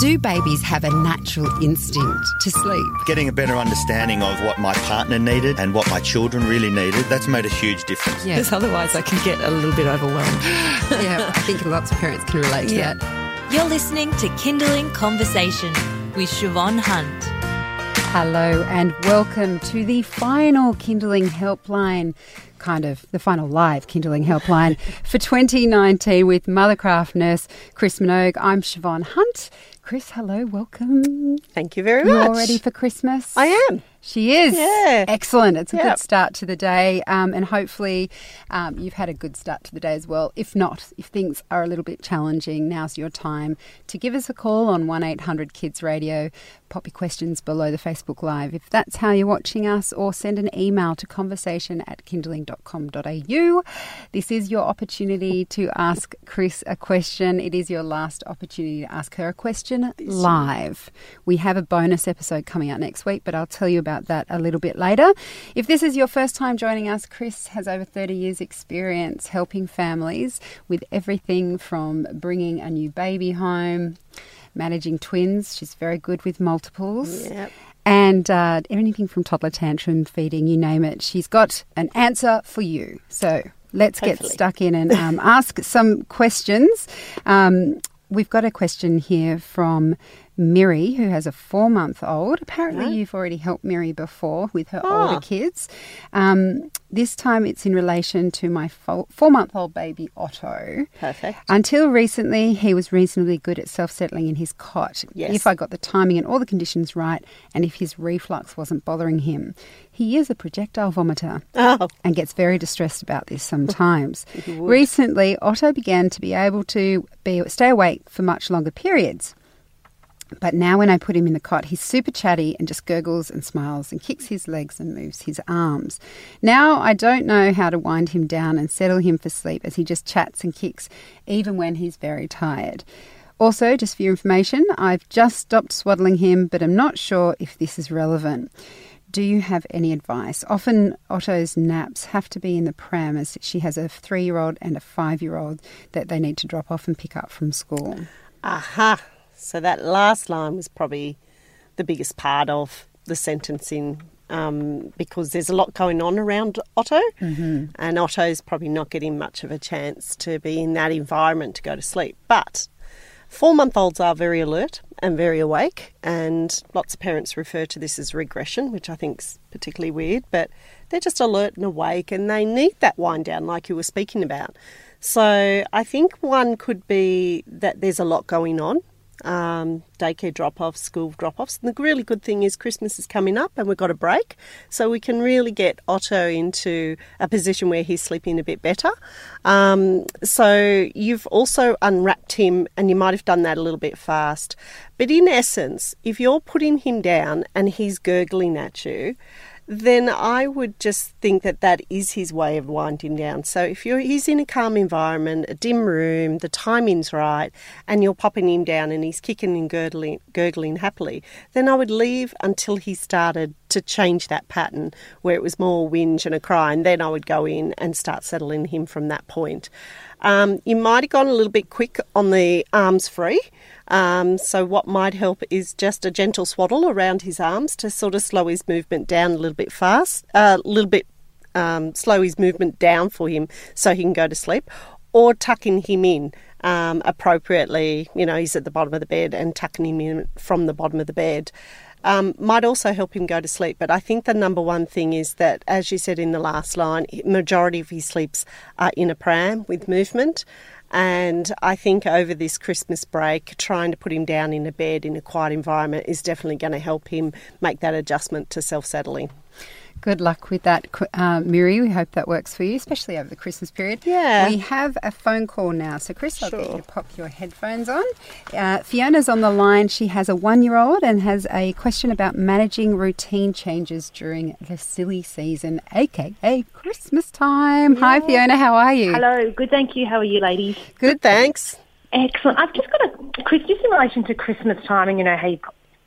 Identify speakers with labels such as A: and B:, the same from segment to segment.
A: Do babies have a natural instinct to sleep?
B: Getting a better understanding of what my partner needed and what my children really needed, that's made a huge difference.
A: Yeah.
C: Because otherwise I can get a little bit overwhelmed.
A: yeah, I think lots of parents can relate to
C: Yeah.
A: that.
D: You're listening to Kinderling Conversation with Siobhan Hunt.
E: Hello and welcome to the final Kinderling Helpline, kind of the final live Kinderling Helpline for 2019 with Mothercraft nurse Chris Minogue. I'm Siobhan Hunt. Chris, hello, welcome.
F: Thank you very much.
E: You're all ready for Christmas?
F: I am.
E: She is.
F: Yeah.
E: Excellent. It's a
F: Yep.
E: good start to the day. Um, and hopefully um, you've had a good start to the day as well. If not, if things are a little bit challenging, now's your time to give us a call on 1 800 Kids Radio. Pop your questions below the Facebook Live if that's how you're watching us, or send an email to conversation at kinderling.com.au. This is your opportunity to ask Chris a question. It is your last opportunity to ask her a question live. We have a bonus episode coming out next week, but I'll tell you about that a little bit later. If this is your first time joining us, Chris has over 30 years' experience helping families with everything from bringing a new baby home, managing twins. She's very good with multiples.
F: Yep.
E: And uh, anything from toddler tantrum, feeding, you name it. She's got an answer for you. So let's get stuck in and um, ask some questions. Um, we've got a question here from Miri, who has a four month old. Apparently, you've already helped Miri before with her
F: Ah.
E: older kids. Um, this time it's in relation to my four month old baby Otto.
F: Perfect.
E: Until recently, he was reasonably good at self settling in his cot.
F: Yes.
E: If I got the timing and all the conditions right, and if his reflux wasn't bothering him. He is a projectile vomiter
F: Oh,
E: and gets very distressed about this sometimes. Recently, Otto began to be able to be, stay awake for much longer periods. But now, when I put him in the cot, he's super chatty and just gurgles and smiles and kicks his legs and moves his arms. Now, I don't know how to wind him down and settle him for sleep as he just chats and kicks, even when he's very tired. Also, just for your information, I've just stopped swaddling him, but I'm not sure if this is relevant. Do you have any advice? Often Otto's naps have to be in the pram as she has a three year old and a five year old that they need to drop off and pick up from school.
F: aha. So that last line was probably the biggest part of the sentencing um, because there's a lot going on around Otto, mm-hmm. and Otto's probably not getting much of a chance to be in that environment to go to sleep. But four month olds are very alert and very awake, and lots of parents refer to this as regression, which I think is particularly weird, but they're just alert and awake, and they need that wind down, like you were speaking about. So I think one could be that there's a lot going on. Um, daycare drop offs, school drop offs. And the really good thing is Christmas is coming up and we've got a break. So we can really get Otto into a position where he's sleeping a bit better. Um, so you've also unwrapped him and you might have done that a little bit fast. But in essence, if you're putting him down and he's gurgling at you, then I would just think that that is his way of winding down. So if you're he's in a calm environment, a dim room, the timing's right, and you're popping him down and he's kicking and gurgling, gurgling happily, then I would leave until he started to change that pattern where it was more whinge and a cry, and then I would go in and start settling him from that point. Um, you might have gone a little bit quick on the arms free. Um, so, what might help is just a gentle swaddle around his arms to sort of slow his movement down a little bit fast, a little bit um, slow his movement down for him so he can go to sleep, or tucking him in um, appropriately. You know, he's at the bottom of the bed and tucking him in from the bottom of the bed. Um, might also help him go to sleep. But I think the number one thing is that, as you said in the last line, majority of his sleeps are in a pram with movement. And I think over this Christmas break, trying to put him down in a bed in a quiet environment is definitely going to help him make that adjustment to self settling.
E: Good luck with that, uh, Miri. We hope that works for you, especially over the Christmas period.
F: Yeah.
E: We have a phone call now. So, Chris, I'll get you to pop your headphones on. Uh, Fiona's on the line. She has a one year old and has a question about managing routine changes during the silly season, aka Christmas time. Hi, Fiona. How are you?
G: Hello, good, thank you. How are you, ladies?
F: Good, thanks.
G: Excellent. I've just got a Chris, just in relation to Christmas timing, you know, how you,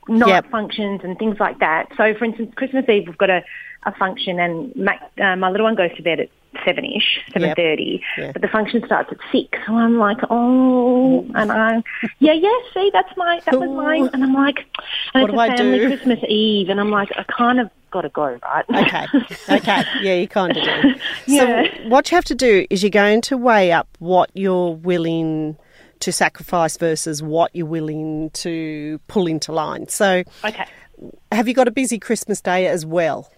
G: night
F: Yep.
G: functions and things like that. So, for instance, Christmas Eve, we've got a, a function, and Mac, uh, my little one goes to bed at seven ish, seven thirty,
F: Yeah.
G: but the function starts at six. So I'm like, oh, and I, yeah, yeah, see, that's my, that was mine, and I'm like, and
F: What
G: it's
F: do
G: a
F: I
G: family
F: do?
G: Christmas Eve, and I'm like, I kind of got to go, right?
F: Okay, okay, yeah, you kind of do.
G: Yeah.
F: So what you have to do is you're going to weigh up what you're willing to sacrifice versus what you're willing to pull into line. So
G: okay.
F: have you got a busy Christmas day as well?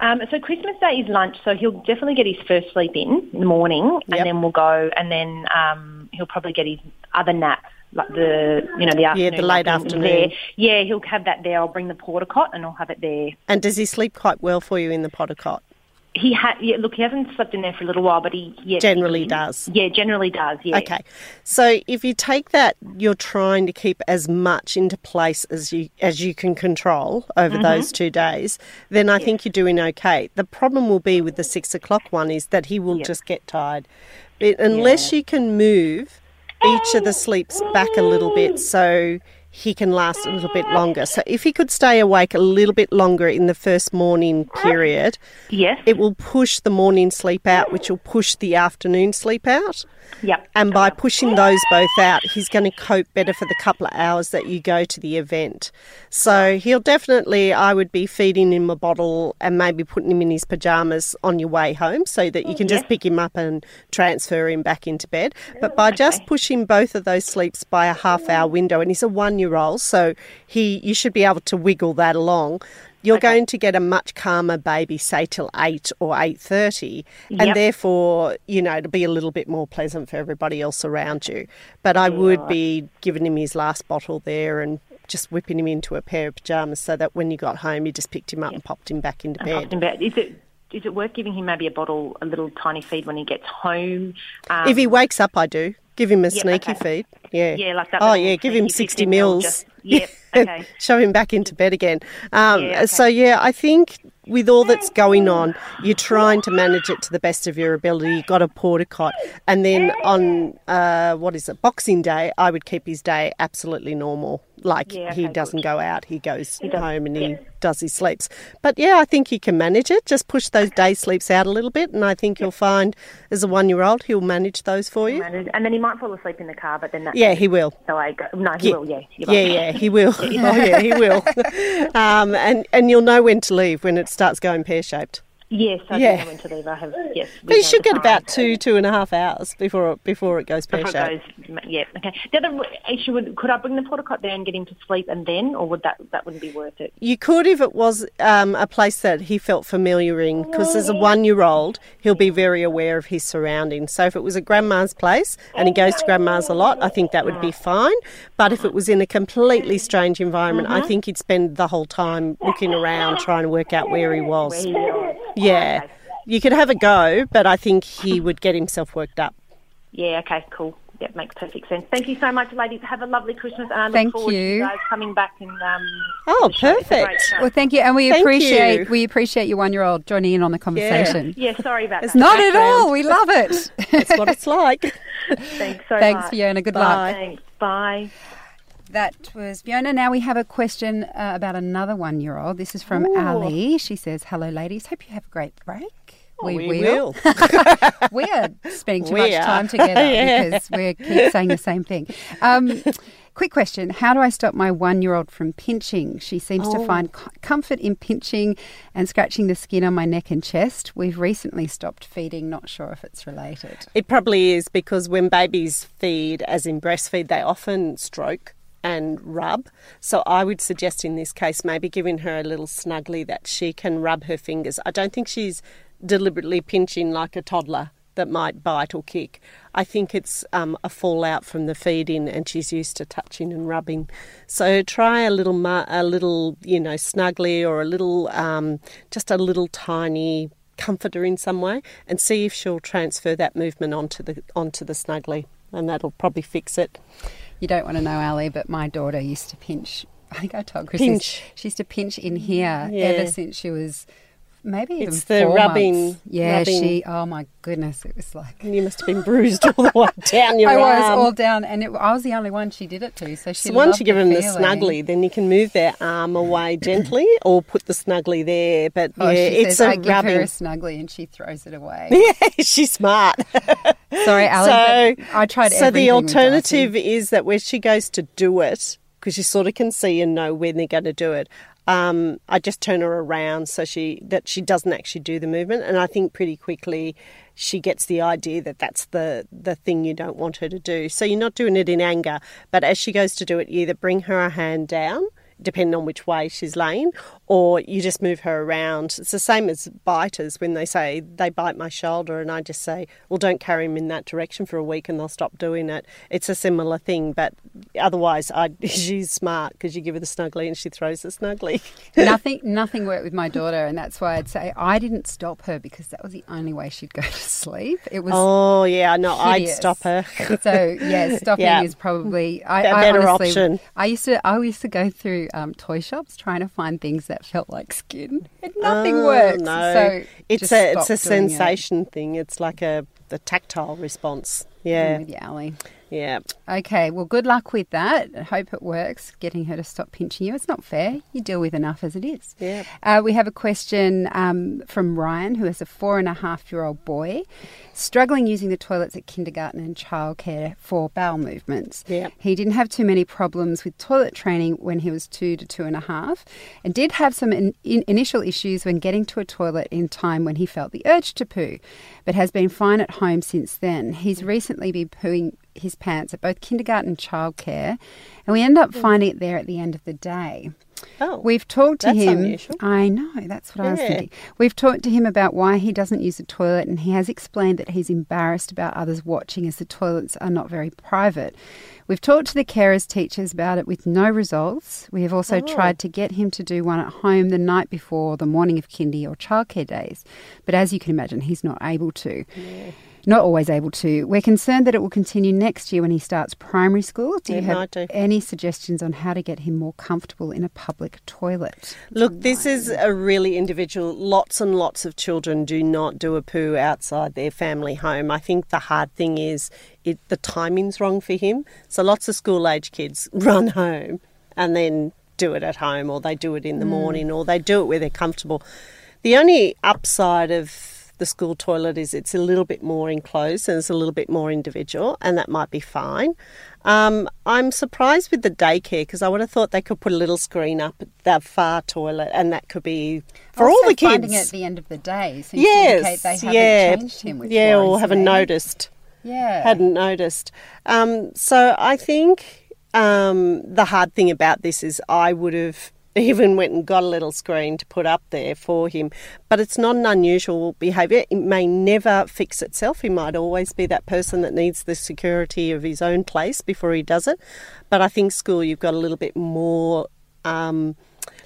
G: Um, so Christmas Day is lunch, so he'll definitely get his first sleep in in the morning, and
F: Yep.
G: then we'll go, and then um, he'll probably get his other nap, like the you know the afternoon, Yeah,
F: the late afternoon.
G: There. Yeah, he'll have that there. I'll bring the porta cot, and I'll have it there.
F: And does he sleep quite well for you in the porta cot?
G: He had yeah, look, he hasn't slept in there for a little while, but he yeah,
F: Generally
G: he-
F: does.
G: Yeah, generally does. Yeah.
F: Okay. So if you take that you're trying to keep as much into place as you as you can control over mm-hmm. those two days, then I think you're doing okay. The problem will be with the six o'clock one is that he will just get tired. It, unless you can move each of the sleeps back a little bit so he can last a little bit longer. So if he could stay awake a little bit longer in the first morning period,
G: Yes.
F: it will push the morning sleep out, which will push the afternoon sleep out.
G: Yep.
F: And by pushing those both out, he's going to cope better for the couple of hours that you go to the event. So he'll definitely, I would be feeding him a bottle and maybe putting him in his pajamas on your way home so that you oh, can just pick him up and transfer him back into bed. But by oh, just pushing both of those sleeps by a half hour window, and he's a one year old, so he you should be able to wiggle that along. You're going to get a much calmer baby, say till eight or eight thirty, and therefore, you know, it'll be a little bit more pleasant for everybody else around you. But I would be giving him his last bottle there and just whipping him into a pair of pajamas so that when you got home, you just picked him up and popped him back into bed.
G: Is it is it worth giving him maybe a bottle, a little tiny feed when he gets home? Um,
F: if he wakes up, I do give him a
G: Yep,
F: sneaky
G: okay.
F: feed. Yeah.
G: Yeah, like that
F: Oh yeah, give him sixty mils.
G: just- yep, okay.
F: Shove him back into bed again. Um,
G: Yeah, okay.
F: So yeah, I think with all that's going on, you're trying to manage it to the best of your ability. You've got a porta cot, and then on uh, what is it, Boxing Day, I would keep his day absolutely normal. Like
G: Yeah,
F: he doesn't
G: good.
F: go out, he goes
G: does,
F: home and he
G: yeah.
F: does his sleeps. But yeah, I think he can manage it. Just push those day sleeps out a little bit, and I think you'll find as a one-year-old he'll manage those for you.
G: And then he might fall asleep in the car, but then that's
F: Yeah, he will.
G: So I go, no, he
F: Yeah.
G: will. Yeah,
F: Yeah, yeah, he will. oh, yeah, he will. um, and and you'll know when to leave when it starts going pear shaped.
G: Yes, I
F: Yeah.
G: when to leave. I have yes.
F: But you should get
G: time.
F: about two, two and a half hours before it, before it goes pear shaped.
G: yeah, okay. The other issue would could I bring the porta cot there and get him to sleep and then, or would that that wouldn't be worth it?
F: You could if it was um, a place that he felt familiar in, because as a one-year-old, he'll be very aware of his surroundings. So if it was a grandma's place and he goes to grandma's a lot, I think that would be fine. But if it was in a completely strange environment, I think he'd spend the whole time looking around trying to work out where he was.
G: Where he was.
F: Yeah. You could have a go, but I think he would get himself worked up.
G: Yeah. Okay. Cool. That makes perfect sense. Thank you so much, ladies. Have a lovely Christmas, and I look
E: Thank
G: forward to
E: you.
G: you guys coming back and um.
F: Oh,
G: the show. It's a great
F: perfect.
E: Well, thank you, and we
F: Thank
E: appreciate
F: you.
E: we appreciate your one year old joining in on the conversation.
G: Yeah. yeah Sorry about that.
E: Not at all. We love it.
F: That's what it's like.
G: Thanks so
E: Thanks,
G: much.
E: Fiona. Good
F: Bye.
E: luck.
G: Thanks. Bye.
E: That was Fiona. Now we have a question uh, about another one year old. This is from Ali. She says, Hello, ladies. Hope you have a great break.
F: we will.
E: we are spending too
F: We
E: much
F: are.
E: time together
F: Yeah.
E: because we keep saying the same thing. Um, quick question How do I stop my one year old from pinching? She seems
F: Oh.
E: to find comfort in pinching and scratching the skin on my neck and chest. We've recently stopped feeding, not sure if it's related.
F: It probably is because when babies feed, as in breastfeed, they often stroke and rub. So I would suggest in this case maybe giving her a little snuggly that she can rub her fingers. I don't think she's deliberately pinching like a toddler that might bite or kick. I think it's um, a fallout from the feeding, and she's used to touching and rubbing. So try a little, mu- a little, you know, snuggly or a little, um, just a little tiny comforter in some way, and see if she'll transfer that movement onto the onto the snuggly, and that'll probably fix it.
E: You don't want to know, Ali, but my daughter used to pinch. I think I told Chris
F: Pinch.
E: She used to pinch in here
F: Yeah.
E: ever since she was maybe even
F: It's the
E: four
F: rubbing-
E: months. Yeah,
F: rubbing.
E: she. Oh my goodness, it was like.
F: You must have been bruised all the way down your
E: I was all down, and it, I was the only one she did it to. So she.
F: So once you give them the snuggly, then you can move their arm away gently or put the snuggly there. But
E: Oh,
F: yeah, it's
E: says,
F: a
E: I give her
F: rubbing.
E: a snuggly, and she throws it away.
F: Yeah, she's smart.
E: Sorry, Alan.
F: so
E: I tried.
F: So the alternative is that where she goes to do it, because you sort of can see and know when they're going to do it. Um, I just turn her around so she that she doesn't actually do the movement, and I think pretty quickly she gets the idea that that's the the thing you don't want her to do. So you're not doing it in anger, but as she goes to do it, you either bring her hand down depending on which way she's laying, or you just move her around. It's the same as biters when they say they bite my shoulder, and I just say, well, don't carry him in that direction for a week and they'll stop doing it. It's a similar thing, but otherwise, I, she's smart because you give her the snuggly and she throws the snuggly.
E: nothing nothing worked with my daughter and that's why I'd say I didn't stop her because that was the only way she'd go to sleep. It was
F: oh, yeah, no, I'd stop her.
E: So yeah, stopping
F: Yeah.
E: is probably I,
F: A
E: I
F: better
E: honestly,
F: option.
E: I used to I used to go through um, toy shops trying to find things that felt like skin. And nothing
F: Oh,
E: worked.
F: No,
E: So
F: it's a it's a
E: doing it.
F: sensation thing. It's like a the tactile response.
E: I'm
F: Yeah,
E: with you, Ali.
F: Yeah.
E: Okay, well, good luck with that. I hope it works, getting her to stop pinching you. It's not fair. You deal with enough as it is.
F: Yeah.
E: Uh, we have a question um, from Ryan, who has a four and a half year old boy struggling using the toilets at kindergarten and childcare for bowel movements.
F: Yeah.
E: He didn't have too many problems with toilet training when he was two to two and a half, and did have some in, in, initial issues when getting to a toilet in time when he felt the urge to poo, but has been fine at home since then. He's recently been pooing his pants at both kindergarten and childcare, and we end up hmm. finding it there at the end of the day.
F: Oh,
E: We've talked to
F: that's
E: him.
F: unusual.
E: I know, that's what I was
F: Yeah.
E: thinking. We've talked to him about why he doesn't use the toilet, and he has explained that he's embarrassed about others watching as the toilets are not very private. We've talked to the carers teachers about it with no results. We have also
F: Oh.
E: tried to get him to do one at home the night before the morning of kindy or childcare days. But as you can imagine, he's not able to. Not always able to. We're concerned that it will continue next year when he starts primary school. Do you have
F: do.
E: any suggestions on how to get him more comfortable in a public toilet?
F: Look, this is a really individual. Lots and lots of children do not do a poo outside their family home. I think the hard thing is it, the timing's wrong for him. So lots of school age kids run home and then do it at home, or they do it in the hmm. morning, or they do it where they're comfortable. The only upside of the school toilet is it's a little bit more enclosed and it's a little bit more individual, and that might be fine. Um, I'm surprised with the daycare because I would have thought they could put a little screen up at the far toilet, and that could be for all the kids.
E: finding it at the end of the day, so
F: yes,
E: they haven't
F: yeah,
E: changed him.
F: Yeah, or haven't
E: me.
F: noticed
E: Yeah,
F: hadn't noticed. Um, so I think um, the hard thing about this is I would have even went and got a little screen to put up there for him. But it's not an unusual behaviour. It may never fix itself. He might always be that person that needs the security of his own place before he does it. But I think school, you've got a little bit more. Um,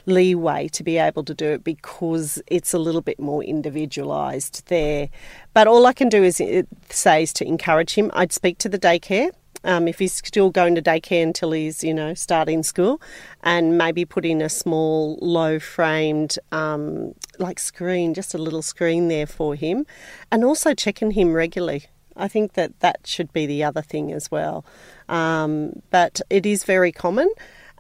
F: leeway to be able to do it because it's a little bit more individualised there. But all I can do is say is to encourage him. I'd speak to the daycare. Um, if he's still going to daycare until he's, you know, starting school, and maybe put in a small, low-framed, um, like screen, just a little screen there for him, and also checking him regularly. I think that that should be the other thing as well. Um, but it is very common,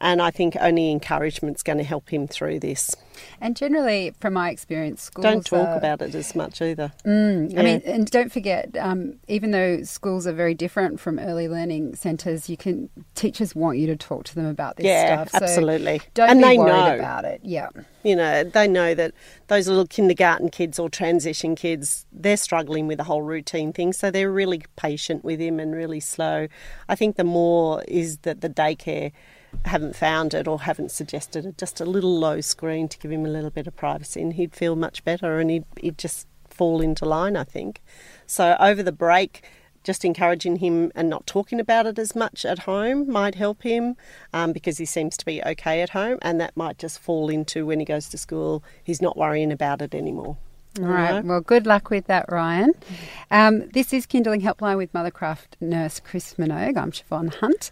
F: and I think only encouragement's going to help him through this.
E: and generally, from my experience, schools
F: Don't talk
E: are-
F: about it as much either.
E: Mm, I mean, and don't forget, um, even though schools are very different from early learning centres, you can teachers want you to talk to them about this
F: Yeah,
E: stuff. So
F: absolutely.
E: Don't
F: And
E: be
F: they
E: worried
F: know.
E: about it. Yeah.
F: You know, they know that those little kindergarten kids or transition kids, they're struggling with the whole routine thing, so they're really patient with him and really slow. I think the more is that the daycare haven't found it or haven't suggested it, just a little low screen to give him a little bit of privacy, and he'd feel much better and he'd, he'd just fall into line, I think. So over the break, just encouraging him and not talking about it as much at home might help him um, because he seems to be okay at home, and that might just fall into when he goes to school, he's not worrying about it anymore.
E: All right. Well, good luck with that, Ryan. Um, this is Kinderling Helpline with Mothercraft nurse Chris Minogue. I'm Siobhan Hunt.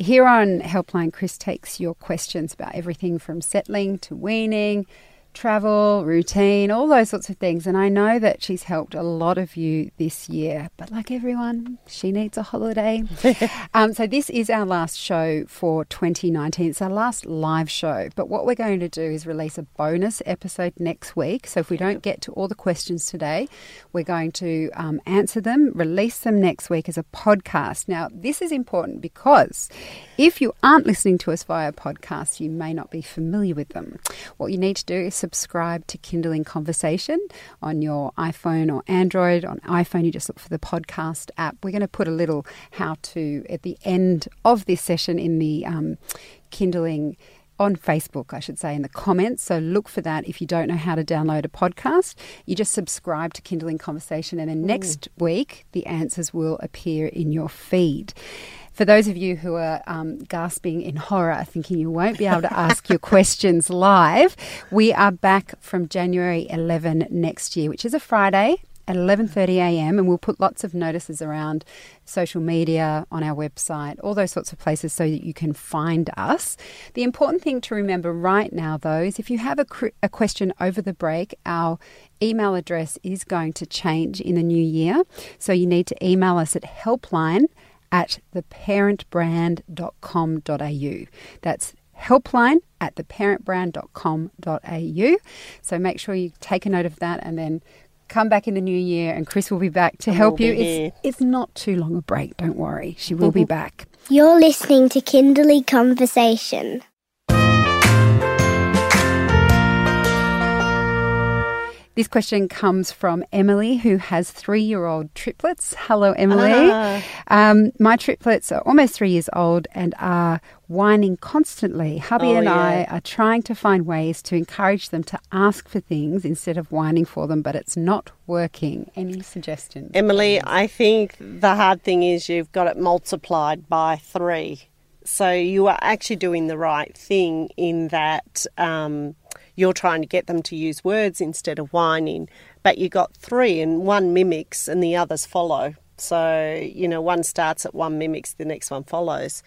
E: Here on Helpline, Chris takes your questions about everything from settling to weaning travel, routine, all those sorts of things. And I know that she's helped a lot of you this year. But like everyone, she needs a holiday. um, so this is our last show for 2019. It's our last live show. But what we're going to do is release a bonus episode next week. So if we don't get to all the questions today, we're going to um, answer them, release them next week as a podcast. Now, this is important because if you aren't listening to us via podcast, you may not be familiar with them. What you need to do is subscribe to Kinderling Conversation on your iPhone or Android. On iPhone, you just look for the podcast app. We're going to put a little how to at the end of this session in the um, Kinderling on Facebook, I should say, in the comments. So look for that if you don't know how to download a podcast. You just subscribe to Kinderling Conversation, and then next week, the answers will appear in your feed. For those of you who are um, gasping in horror, thinking you won't be able to ask your questions live, we are back from January 11 next year, which is a Friday at 11:30 a.m. and we'll put lots of notices around social media on our website all those sorts of places so that you can find us the important thing to remember right now though is if you have a, a question over the break our email address is going to change in the new year so you need to email us at helpline at theparentbrand.com.au that's helpline at theparentbrand.com.au so make sure you take a note of that and then come back in the new year and Chris will be back to
F: And
E: help you. It's, it's not too long a break, don't worry. She will be mm-hmm. back.
H: You're listening to Kinderling Conversation.
E: This question comes from Emily, who has three year old triplets. Hello, Emily.
F: Ah.
E: Um, my triplets are almost three years old and are whining constantly. Hubby
F: Oh,
E: and I are trying to find ways to encourage them to ask for things instead of whining for them, but it's not working. Any suggestions?
F: Emily, I think the hard thing is you've got it multiplied by three. So you are actually doing the right thing in that um, you're trying to get them to use words instead of whining. But you've got three, and one mimics and the others follow. So, you know, one starts at one mimics, the next one follows.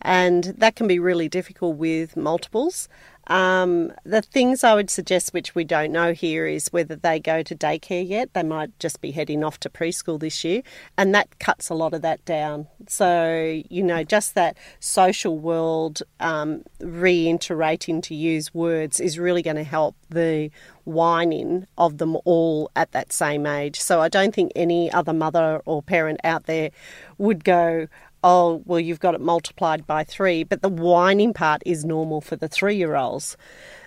F: And that can be really difficult with multiples. Um, the things I would suggest, which we don't know here, is whether they go to daycare yet. They might just be heading off to preschool this year, and that cuts a lot of that down. So, you know, just that social world um, reiterating to use words is really going to help the whining of them all at that same age. So, I don't think any other mother or parent out there would go, oh, well, you've got it multiplied by three, but the whining part is normal for the three year olds.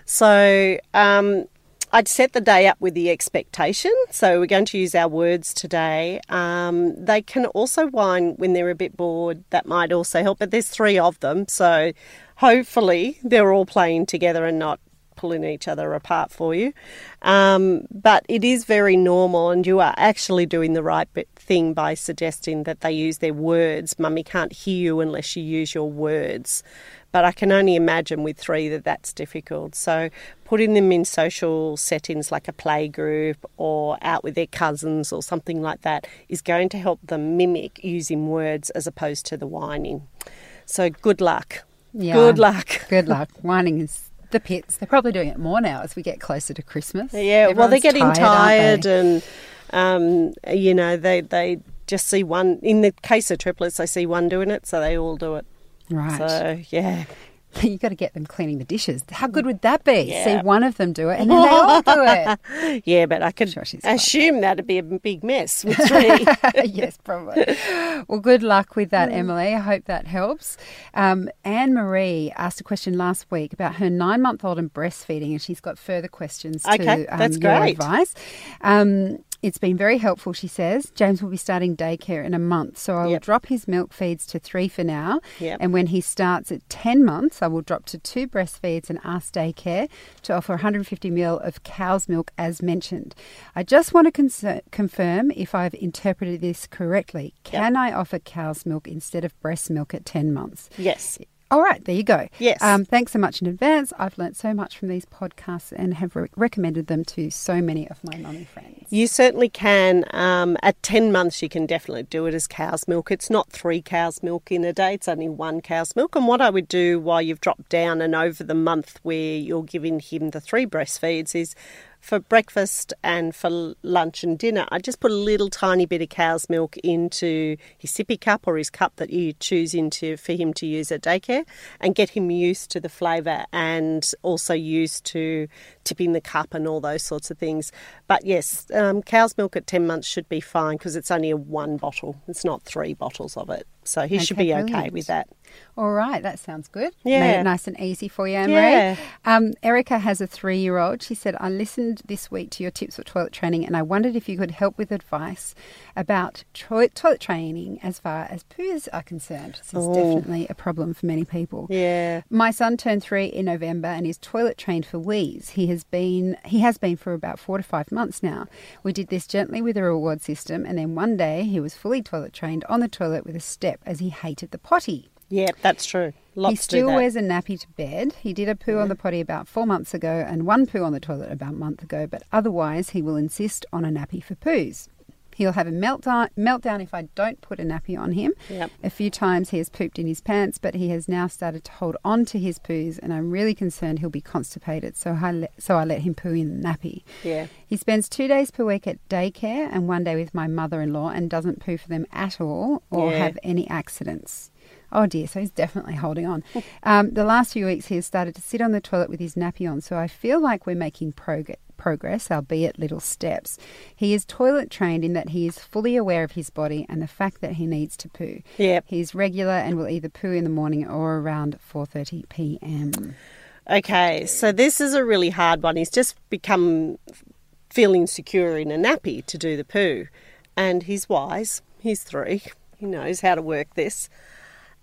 F: So um, I'd set the day up with the expectation. So we're going to use our words today. Um, they can also whine when they're a bit bored. That might also help, but there's three of them. So hopefully they're all playing together and not pulling each other apart for you. Um, but it is very normal, and you are actually doing the right thing by suggesting that they use their words. Mummy can't hear you unless you use your words. But I can only imagine with three that that's difficult. So putting them in social settings like a play group or out with their cousins or something like that is going to help them mimic using words as opposed to the whining. So good luck.
E: Yeah.
F: Good luck.
E: Good luck. Whining is the pits. They're probably doing it more now as we get closer to Christmas.
F: Yeah, well, they're getting
E: aren't
F: tired,
E: they?
F: and um, you know they they just see one. In the case of triplets, they see one doing it, so they all do it.
E: Right.
F: So yeah,
E: you got to get them cleaning the dishes. How good would that be?
F: Yeah.
E: See one of them do it, and then they all do it.
F: yeah, but I could
E: Sure,
F: assume that'd be a big mess with three.
E: yes, probably. Well, good luck with
F: Mm.
E: that, Emily. I hope that helps. Um, Anne Marie asked a question last week about her nine month old and breastfeeding, and she's got further questions
F: Okay,
E: to um,
F: that's
E: your
F: great.
E: advice. Um, it's been very helpful, she says. James will be starting daycare in a month, so I will
F: Yep.
E: drop his milk feeds to three for now.
F: Yep.
E: And when he starts at 10 months, I will drop to two breastfeeds and ask daycare to offer 150 ml of cow's milk as mentioned. I just want to concer- confirm if I've interpreted this correctly. Can I offer cow's milk instead of breast milk at 10 months?
F: yes,
E: All right, there you go.
F: Yes.
E: Um, thanks so much in advance. I've learnt so much from these podcasts and have re- recommended them to so many of my mummy friends.
F: You certainly can. Um, at 10 months, you can definitely do it as cow's milk. It's not three cow's milk in a day, it's only one cow's milk. And what I would do while you've dropped down and over the month where you're giving him the three breastfeeds is for breakfast and for lunch and dinner, I just put a little tiny bit of cow's milk into his sippy cup or his cup that you choose into for him to use at daycare and get him used to the flavour and also used to tipping the cup and all those sorts of things. But yes, um, cow's milk at 10 months should be fine because it's only a one bottle, it's not three bottles of it. So he should
E: Okay,
F: be okay
E: brilliant.
F: with that.
E: All right, that sounds good.
F: Yeah.
E: Made it nice and easy for you, Anne
F: Yeah.
E: Marie. Um, Erica has a three year old. She said, I listened this week to your tips for toilet training and I wondered if you could help with advice about tro- toilet training as far as poos are concerned. This is
F: Oh.
E: definitely a problem for many people.
F: Yeah.
E: My son turned three in November and is toilet trained for wees. He has been he has been for about four to five months now. We did this gently with a reward system, and then one day he was fully toilet trained on the toilet with a step as he hated the potty.
F: Yeah, that's true. Lots
E: he still wears a nappy to bed. He did a poo on the potty about four months ago and one poo on the toilet about a month ago, but otherwise he will insist on a nappy for poos. He'll have a meltdown, meltdown if I don't put a nappy on him.
F: Yep.
E: A few times he has pooped in his pants, but he has now started to hold on to his poos, and I'm really concerned he'll be constipated, so I let, so I let him poo in the nappy.
F: Yeah.
E: He spends two days per week at daycare and one day with my mother in law and doesn't poo for them at all or
F: Yeah.
E: have any accidents. Oh dear, so he's definitely holding on. Um, the last few weeks he has started to sit on the toilet with his nappy on, so I feel like we're making prog- progress, albeit little steps. He is toilet trained in that he is fully aware of his body and the fact that he needs to poo.
F: Yep.
E: He's regular and will either poo in the morning or around 4:30 p.m.
F: Okay, so this is a really hard one. He's just become feeling secure in a nappy to do the poo. And he's wise. He's three. He knows how to work this.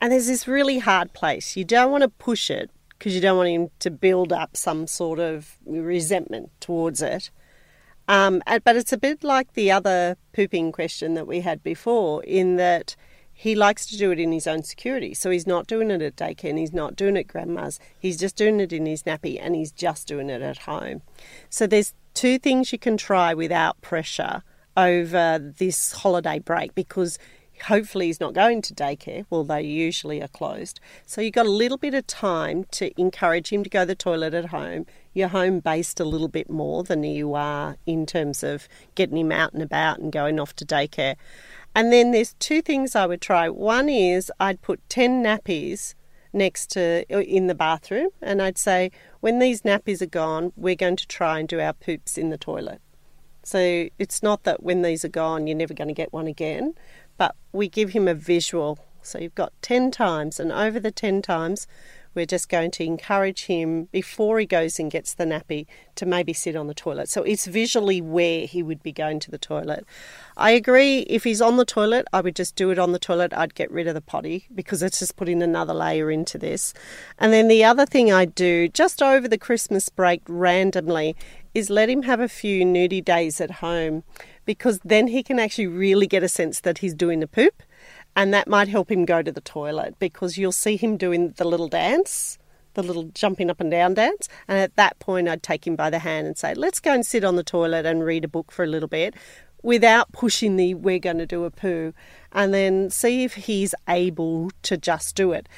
F: And there's this really hard place. You don't want to push it because you don't want him to build up some sort of resentment towards it. Um, but it's a bit like the other pooping question that we had before, in that he likes to do it in his own security. So he's not doing it at daycare and he's not doing it at grandma's. He's just doing it in his nappy and he's just doing it at home. So there's two things you can try without pressure over this holiday break because hopefully he's not going to daycare, well, they usually are closed. So you've got a little bit of time to encourage him to go to the toilet at home. You're home based a little bit more than you are in terms of getting him out and about and going off to daycare. And then there's two things I would try. One is I'd put 10 nappies next to uh, in the bathroom and I'd say when these nappies are gone, we're going to try and do our poops in the toilet. So it's not that when these are gone, you're never going to get one again, but we give him a visual. So you've got 10 times, and over the 10 times, we're just going to encourage him before he goes and gets the nappy to maybe sit on the toilet. So it's visually where he would be going to the toilet. I agree, if he's on the toilet, I would just do it on the toilet. I'd get rid of the potty because it's just putting another layer into this. And then the other thing I do just over the Christmas break randomly is let him have a few nudie days at home because then he can actually really get a sense that he's doing the poop and that might help him go to the toilet because you'll see him doing the little dance the little jumping up and down dance. And at that point I'd take him by the hand and say let's go and sit on the toilet and read a book for a little bit without pushing the we're going to do a poo and then see if he's able to just do it.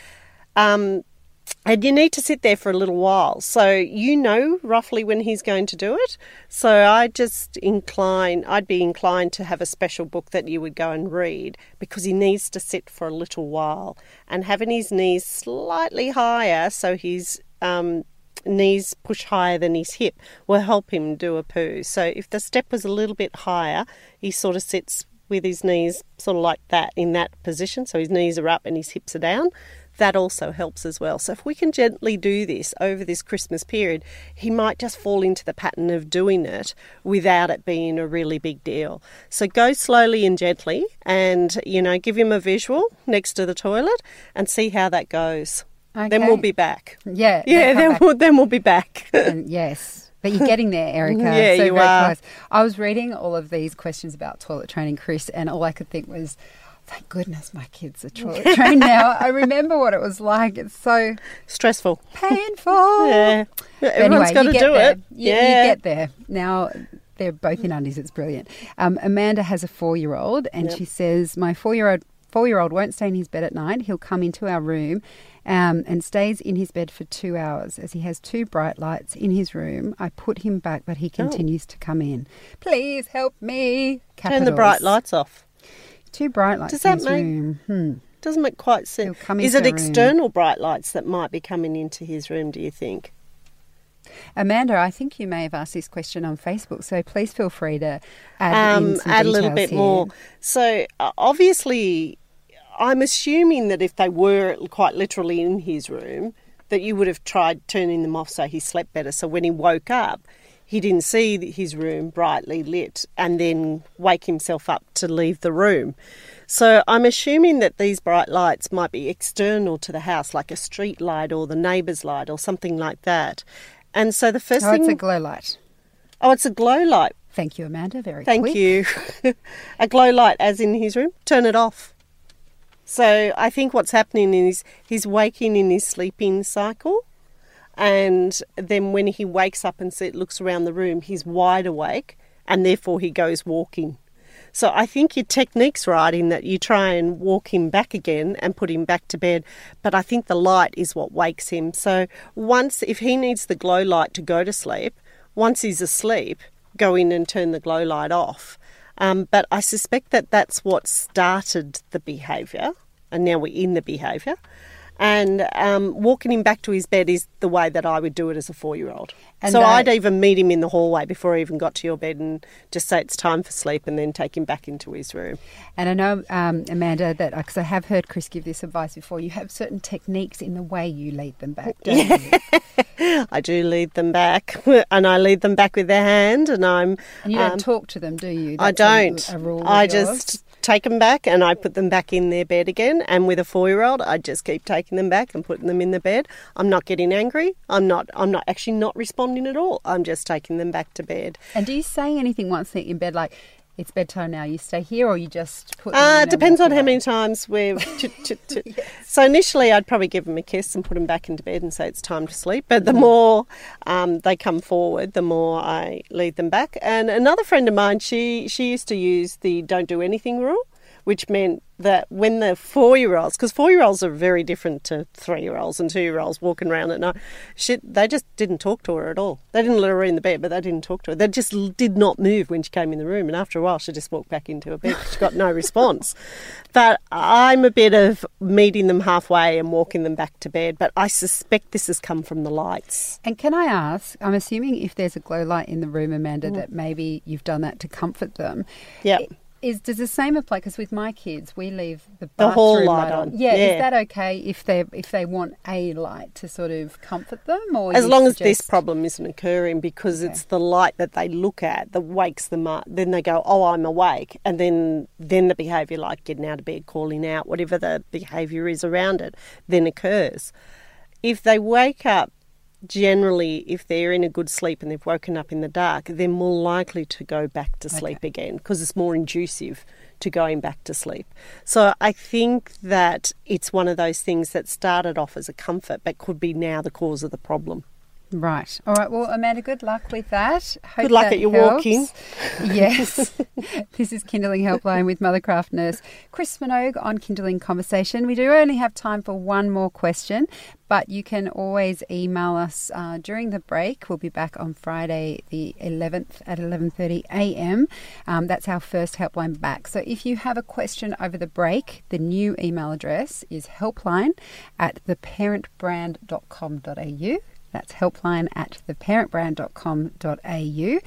F: Um, and you need to sit there for a little while. So you know roughly when he's going to do it. So I just incline, I'd be inclined to have a special book that you would go and read because he needs to sit for a little while. And having his knees slightly higher so his um, knees push higher than his hip will help him do a poo. So if the step was a little bit higher, he sort of sits with his knees sort of like that in that position. So his knees are up and his hips are down that also helps as well. So if we can gently do this over this Christmas period, he might just fall into the pattern of doing it without it being a really big deal. So go slowly and gently and, you know, give him a visual next to the toilet and see how that goes. Then we'll be back.
E: Yeah.
F: Yeah, then
E: back.
F: we'll, then we'll be back.
E: And yes. But you're getting there, Erica.
F: Yeah,
E: so
F: you are.
E: close. I was reading all of these questions about toilet training, Chris, and all I could think was Thank goodness my kids are toilet trained now. I remember what it was like. It's so
F: Stressful.
E: painful.
F: Yeah.
E: But
F: Everyone's
E: anyway,
F: got to do
E: there.
F: it.
E: You,
F: yeah.
E: you get there. Now, they're both in undies. It's brilliant. Um, Amanda has a four year old, and
F: Yep.
E: she says, My four year old. Four year old won't stay in his bed at night. He'll come into our room um, and stays in his bed for two hours. As he has two bright lights in his room, I put him back, but he continues to come in. Please help me.
F: Turn the bright lights off.
E: Two bright lights
F: Does
E: in
F: that
E: his
F: make-
E: room. Hmm.
F: Doesn't make quite sense. Is it
E: our room.
F: external bright lights that might be coming into his room, do you think?
E: Amanda, I think you may have asked this question on Facebook, so please feel free to add,
F: um, add a little bit
E: here.
F: more. So uh, obviously, I'm assuming that if they were quite literally in his room, that you would have tried turning them off so he slept better. So when he woke up, he didn't see his room brightly lit and then wake himself up to leave the room. So I'm assuming that these bright lights might be external to the house, like a street light or the neighbour's light or something like that. And so the first
E: Oh,
F: thing,
E: it's a glow light.
F: oh, it's a glow light.
E: Thank you, Amanda. Very
F: Thank
E: quick.
F: you. a glow light, as in his room, turn it off. So I think what's happening is he's waking in his sleeping cycle, and then when he wakes up and looks around the room, he's wide awake, and therefore he goes walking. So I think your technique's right in that you try and walk him back again and put him back to bed, but I think the light is what wakes him. So once, if he needs the glow light to go to sleep, once he's asleep, go in and turn the glow light off. Um, but I suspect that that's what started the behaviour, and now we're in the behaviour. And um, walking him back to his bed is the way that I would do it as a four year old. So
E: that-
F: I'd even meet him in the hallway before he even got to your bed and just say it's time for sleep and then take him back into his room.
E: And I know, um, Amanda, that because I have heard Chris give this advice before, you have certain techniques in the way you lead them back, don't you?
F: I do lead them back, and I lead them back with their hand, and I'm.
E: And you don't
F: um,
E: talk to them, do you?
F: I
E: That's a-
F: don't.
E: A,
F: I just take them back and I put them back in their bed again. And with a four-year-old, I just keep taking them back and putting them in the bed. I'm not getting angry. I'm not. I'm not actually not responding at all. I'm just taking them back to bed.
E: And do you say anything once they're in bed, like, it's bedtime now, you stay here, or you just put
F: Uh, depends on how many times we've. chit. So initially, I'd probably give them a kiss and put them back into bed and say it's time to sleep. But the more um, they come forward, the more I lead them back. And another friend of mine, she she used to use the "don't do anything" rule, which meant that when the four-year-olds, because four-year-olds are very different to three-year-olds and two-year-olds walking around at night, she, they just didn't talk to her at all. They didn't let her in the bed, but they didn't talk to her. They just did not move when she came in the room, and after a while, she just walked back into her bed. She got no response. But I'm a bit of meeting them halfway and walking them back to bed. But I suspect this has come from the lights.
E: And can I ask, I'm assuming if there's a glow light in the room, Amanda,
F: Mm.
E: that maybe you've done that to comfort them.
F: Yep.
E: Is does the same apply? Because with my kids, we leave the
F: The
E: bathroom
F: hall light on.
E: Yeah,
F: Yeah.
E: is that okay if they if they want a light to sort of comfort them, or
F: As long as this problem isn't occurring, because
E: Okay.
F: it's the light that they look at that wakes them up. Then they go, "Oh, I'm awake," and then then the behaviour, like getting out of bed, calling out, whatever the behaviour is around it, then occurs. If they wake up, generally, if they're in a good sleep and they've woken up in the dark, they're more likely to go back to sleep again because it's more inducive to going back to sleep. So I think that it's one of those things that started off as a comfort but could be now the cause of the problem.
E: Right. All right. Well, Amanda, good luck with that. Hope
F: Good luck
E: that
F: at your
E: helps.
F: walking.
E: Yes. this is Kinderling Helpline with Mothercraft nurse Chris Minogue on Kinderling Conversation. We do only have time for one more question, but you can always email us uh, during the break. We'll be back on Friday the 11th at 11:30 a.m. Um, that's our first helpline back. So if you have a question over the break, the new email address is helpline at theparentbrand.com.au. That's helpline at theparentbrand.com.au.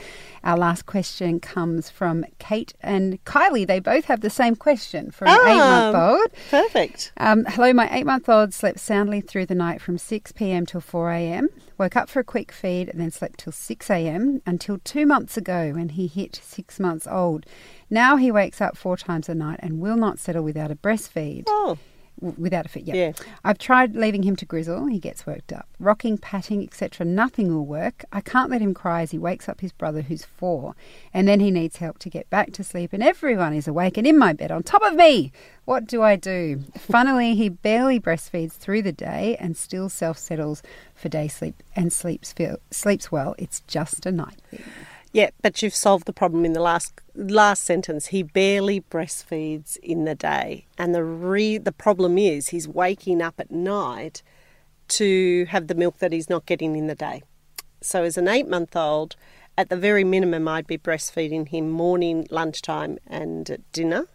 E: Our last question comes from Kate and Kylie. They both have the same question for an
F: Ah.
E: eight month old.
F: Perfect.
E: Um, hello, my eight month old slept soundly through the night from 6 pm till 4 am. Woke up for a quick feed and then slept till 6 am until two months ago when he hit six months old. Now he wakes up four times a night and will not settle without a breastfeed.
F: Oh,
E: W- Without a fit, yeah.
F: Yeah.
E: I've tried leaving him to grizzle. He gets worked up. Rocking, patting, etc. Nothing will work. I can't let him cry as he wakes up his brother, who's four, and then he needs help to get back to sleep. And everyone is awake and in my bed on top of me. What do I do? Funnily, he barely breastfeeds through the day and still self settles for day sleep and sleeps feel, sleeps well. It's just a night thing.
F: Yeah, but you've solved the problem in the last last sentence. He barely breastfeeds in the day, and the re, the problem is he's waking up at night to have the milk that he's not getting in the day. So, as an eight month old, at the very minimum, I'd be breastfeeding him morning, lunchtime, and dinner.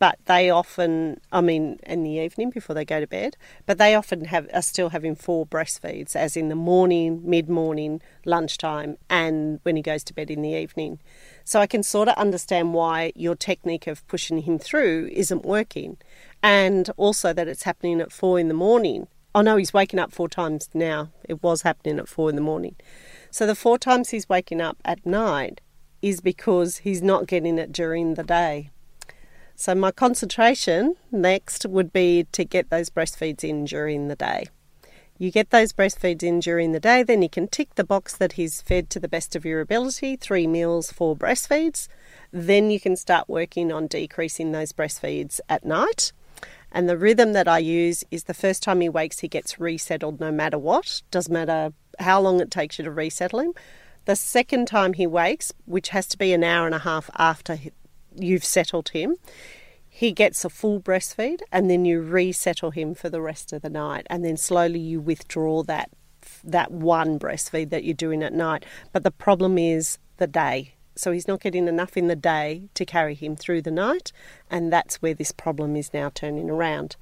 F: But they often, I mean, in the evening before they go to bed, but they often have are still having four breastfeeds, as in the morning, mid morning, lunchtime, and when he goes to bed in the evening. So I can sort of understand why your technique of pushing him through isn't working, and also that it's happening at four in the morning. Oh no, he's waking up four times now. It was happening at four in the morning. So the four times he's waking up at night is because he's not getting it during the day. So my concentration next would be to get those breastfeeds in during the day. You get those breastfeeds in during the day, then you can tick the box that he's fed to the best of your ability, three meals, four breastfeeds. Then you can start working on decreasing those breastfeeds at night. And the rhythm that I use is the first time he wakes, he gets resettled no matter what. Doesn't matter how long it takes you to resettle him. The second time he wakes, which has to be an hour and a half after you've settled him, he gets a full breastfeed and then you resettle him for the rest of the night and then slowly you withdraw that that one breastfeed that you're doing at night. But the problem is the day. So he's not getting enough in the day to carry him through the night and that's where this problem is now turning around.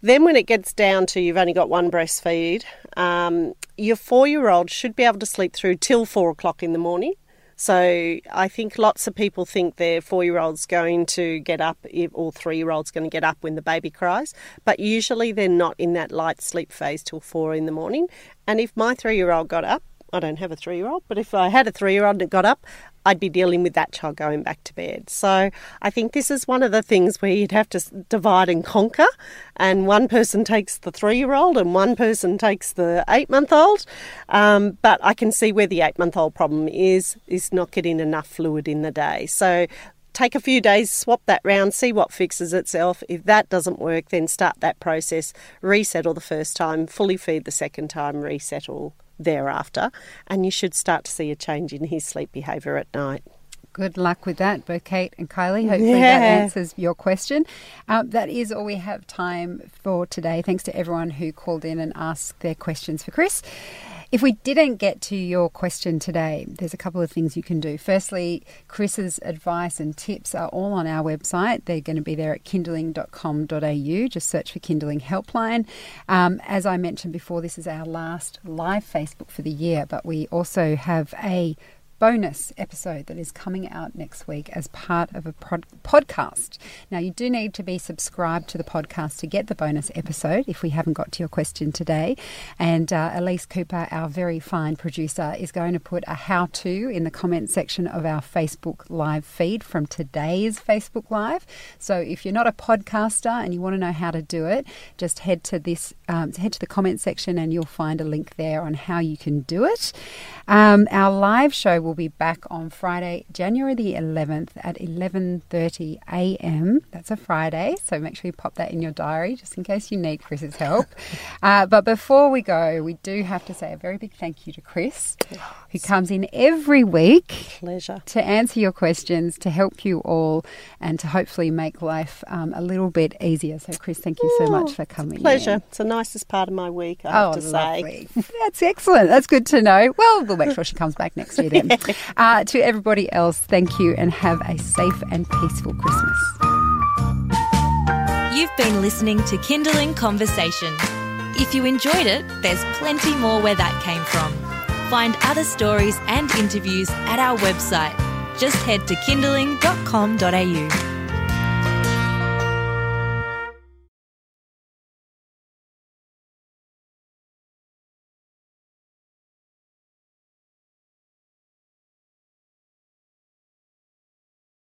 F: Then when it gets down to you've only got one breastfeed um, your four year old should be able to sleep through till four o'clock in the morning so I think lots of people think their four year old's going to get up, or three year old's going to get up when the baby cries, but usually they're not in that light sleep phase till four in the morning. And if my three year old got up, I don't have a three year old, but if I had a three year old that got up, I'd be dealing with that child going back to bed. So I think this is one of the things where you'd have to divide and conquer, and one person takes the three year old and one person takes the eight month old. Um, but I can see where the eight month old problem is is not getting enough fluid in the day. So take a few days, swap that round, see what fixes itself. If that doesn't work, then start that process, resettle the first time, fully feed the second time, resettle thereafter, and you should start to see a change in his sleep behaviour at night.
E: Good luck with that, both Kate and Kylie. Hopefully that answers your question. Um, that is all we have time for today. Thanks to everyone who called in and asked their questions for Chris. If we didn't get to your question today, there's a couple of things you can do. Firstly, Chris's advice and tips are all on our website. They're going to be there at kinderling.com.au. Just search for Kinderling Helpline. Um, as I mentioned before, this is our last live Facebook for the year, but we also have a bonus episode that is coming out next week as part of a prod- podcast. Now, you do need to be subscribed to the podcast to get the bonus episode if we haven't got to your question today. And uh, Elise Cooper, our very fine producer, is going to put a how to in the comment section of our Facebook live feed from today's Facebook Live. So if you're not a podcaster and you want to know how to do it, just head to this, um, head to the comment section and you'll find a link there on how you can do it. Um, our live show will be back on Friday, January the 11th at 11:30 a.m. That's a Friday, so make sure you pop that in your diary just in case you need Chris's help. uh, but before we go, we do have to say a very big thank you to Chris, who comes in every week
F: Pleasure.
E: to answer your questions, to help you all, and to hopefully make life um, a little bit easier. So, Chris, thank you so much for coming.
F: Pleasure.
E: in.
F: It's the nicest part of my week, I have
E: Oh,
F: to say.
E: That's excellent. That's good to know. Well, we'll make sure she comes back next year then. uh, to everybody else, thank you and have a safe and peaceful Christmas.
D: You've been listening to Kinderling Conversation. If you enjoyed it, there's plenty more where that came from. Find other stories and interviews at our website. Just head to kinderling.com.au.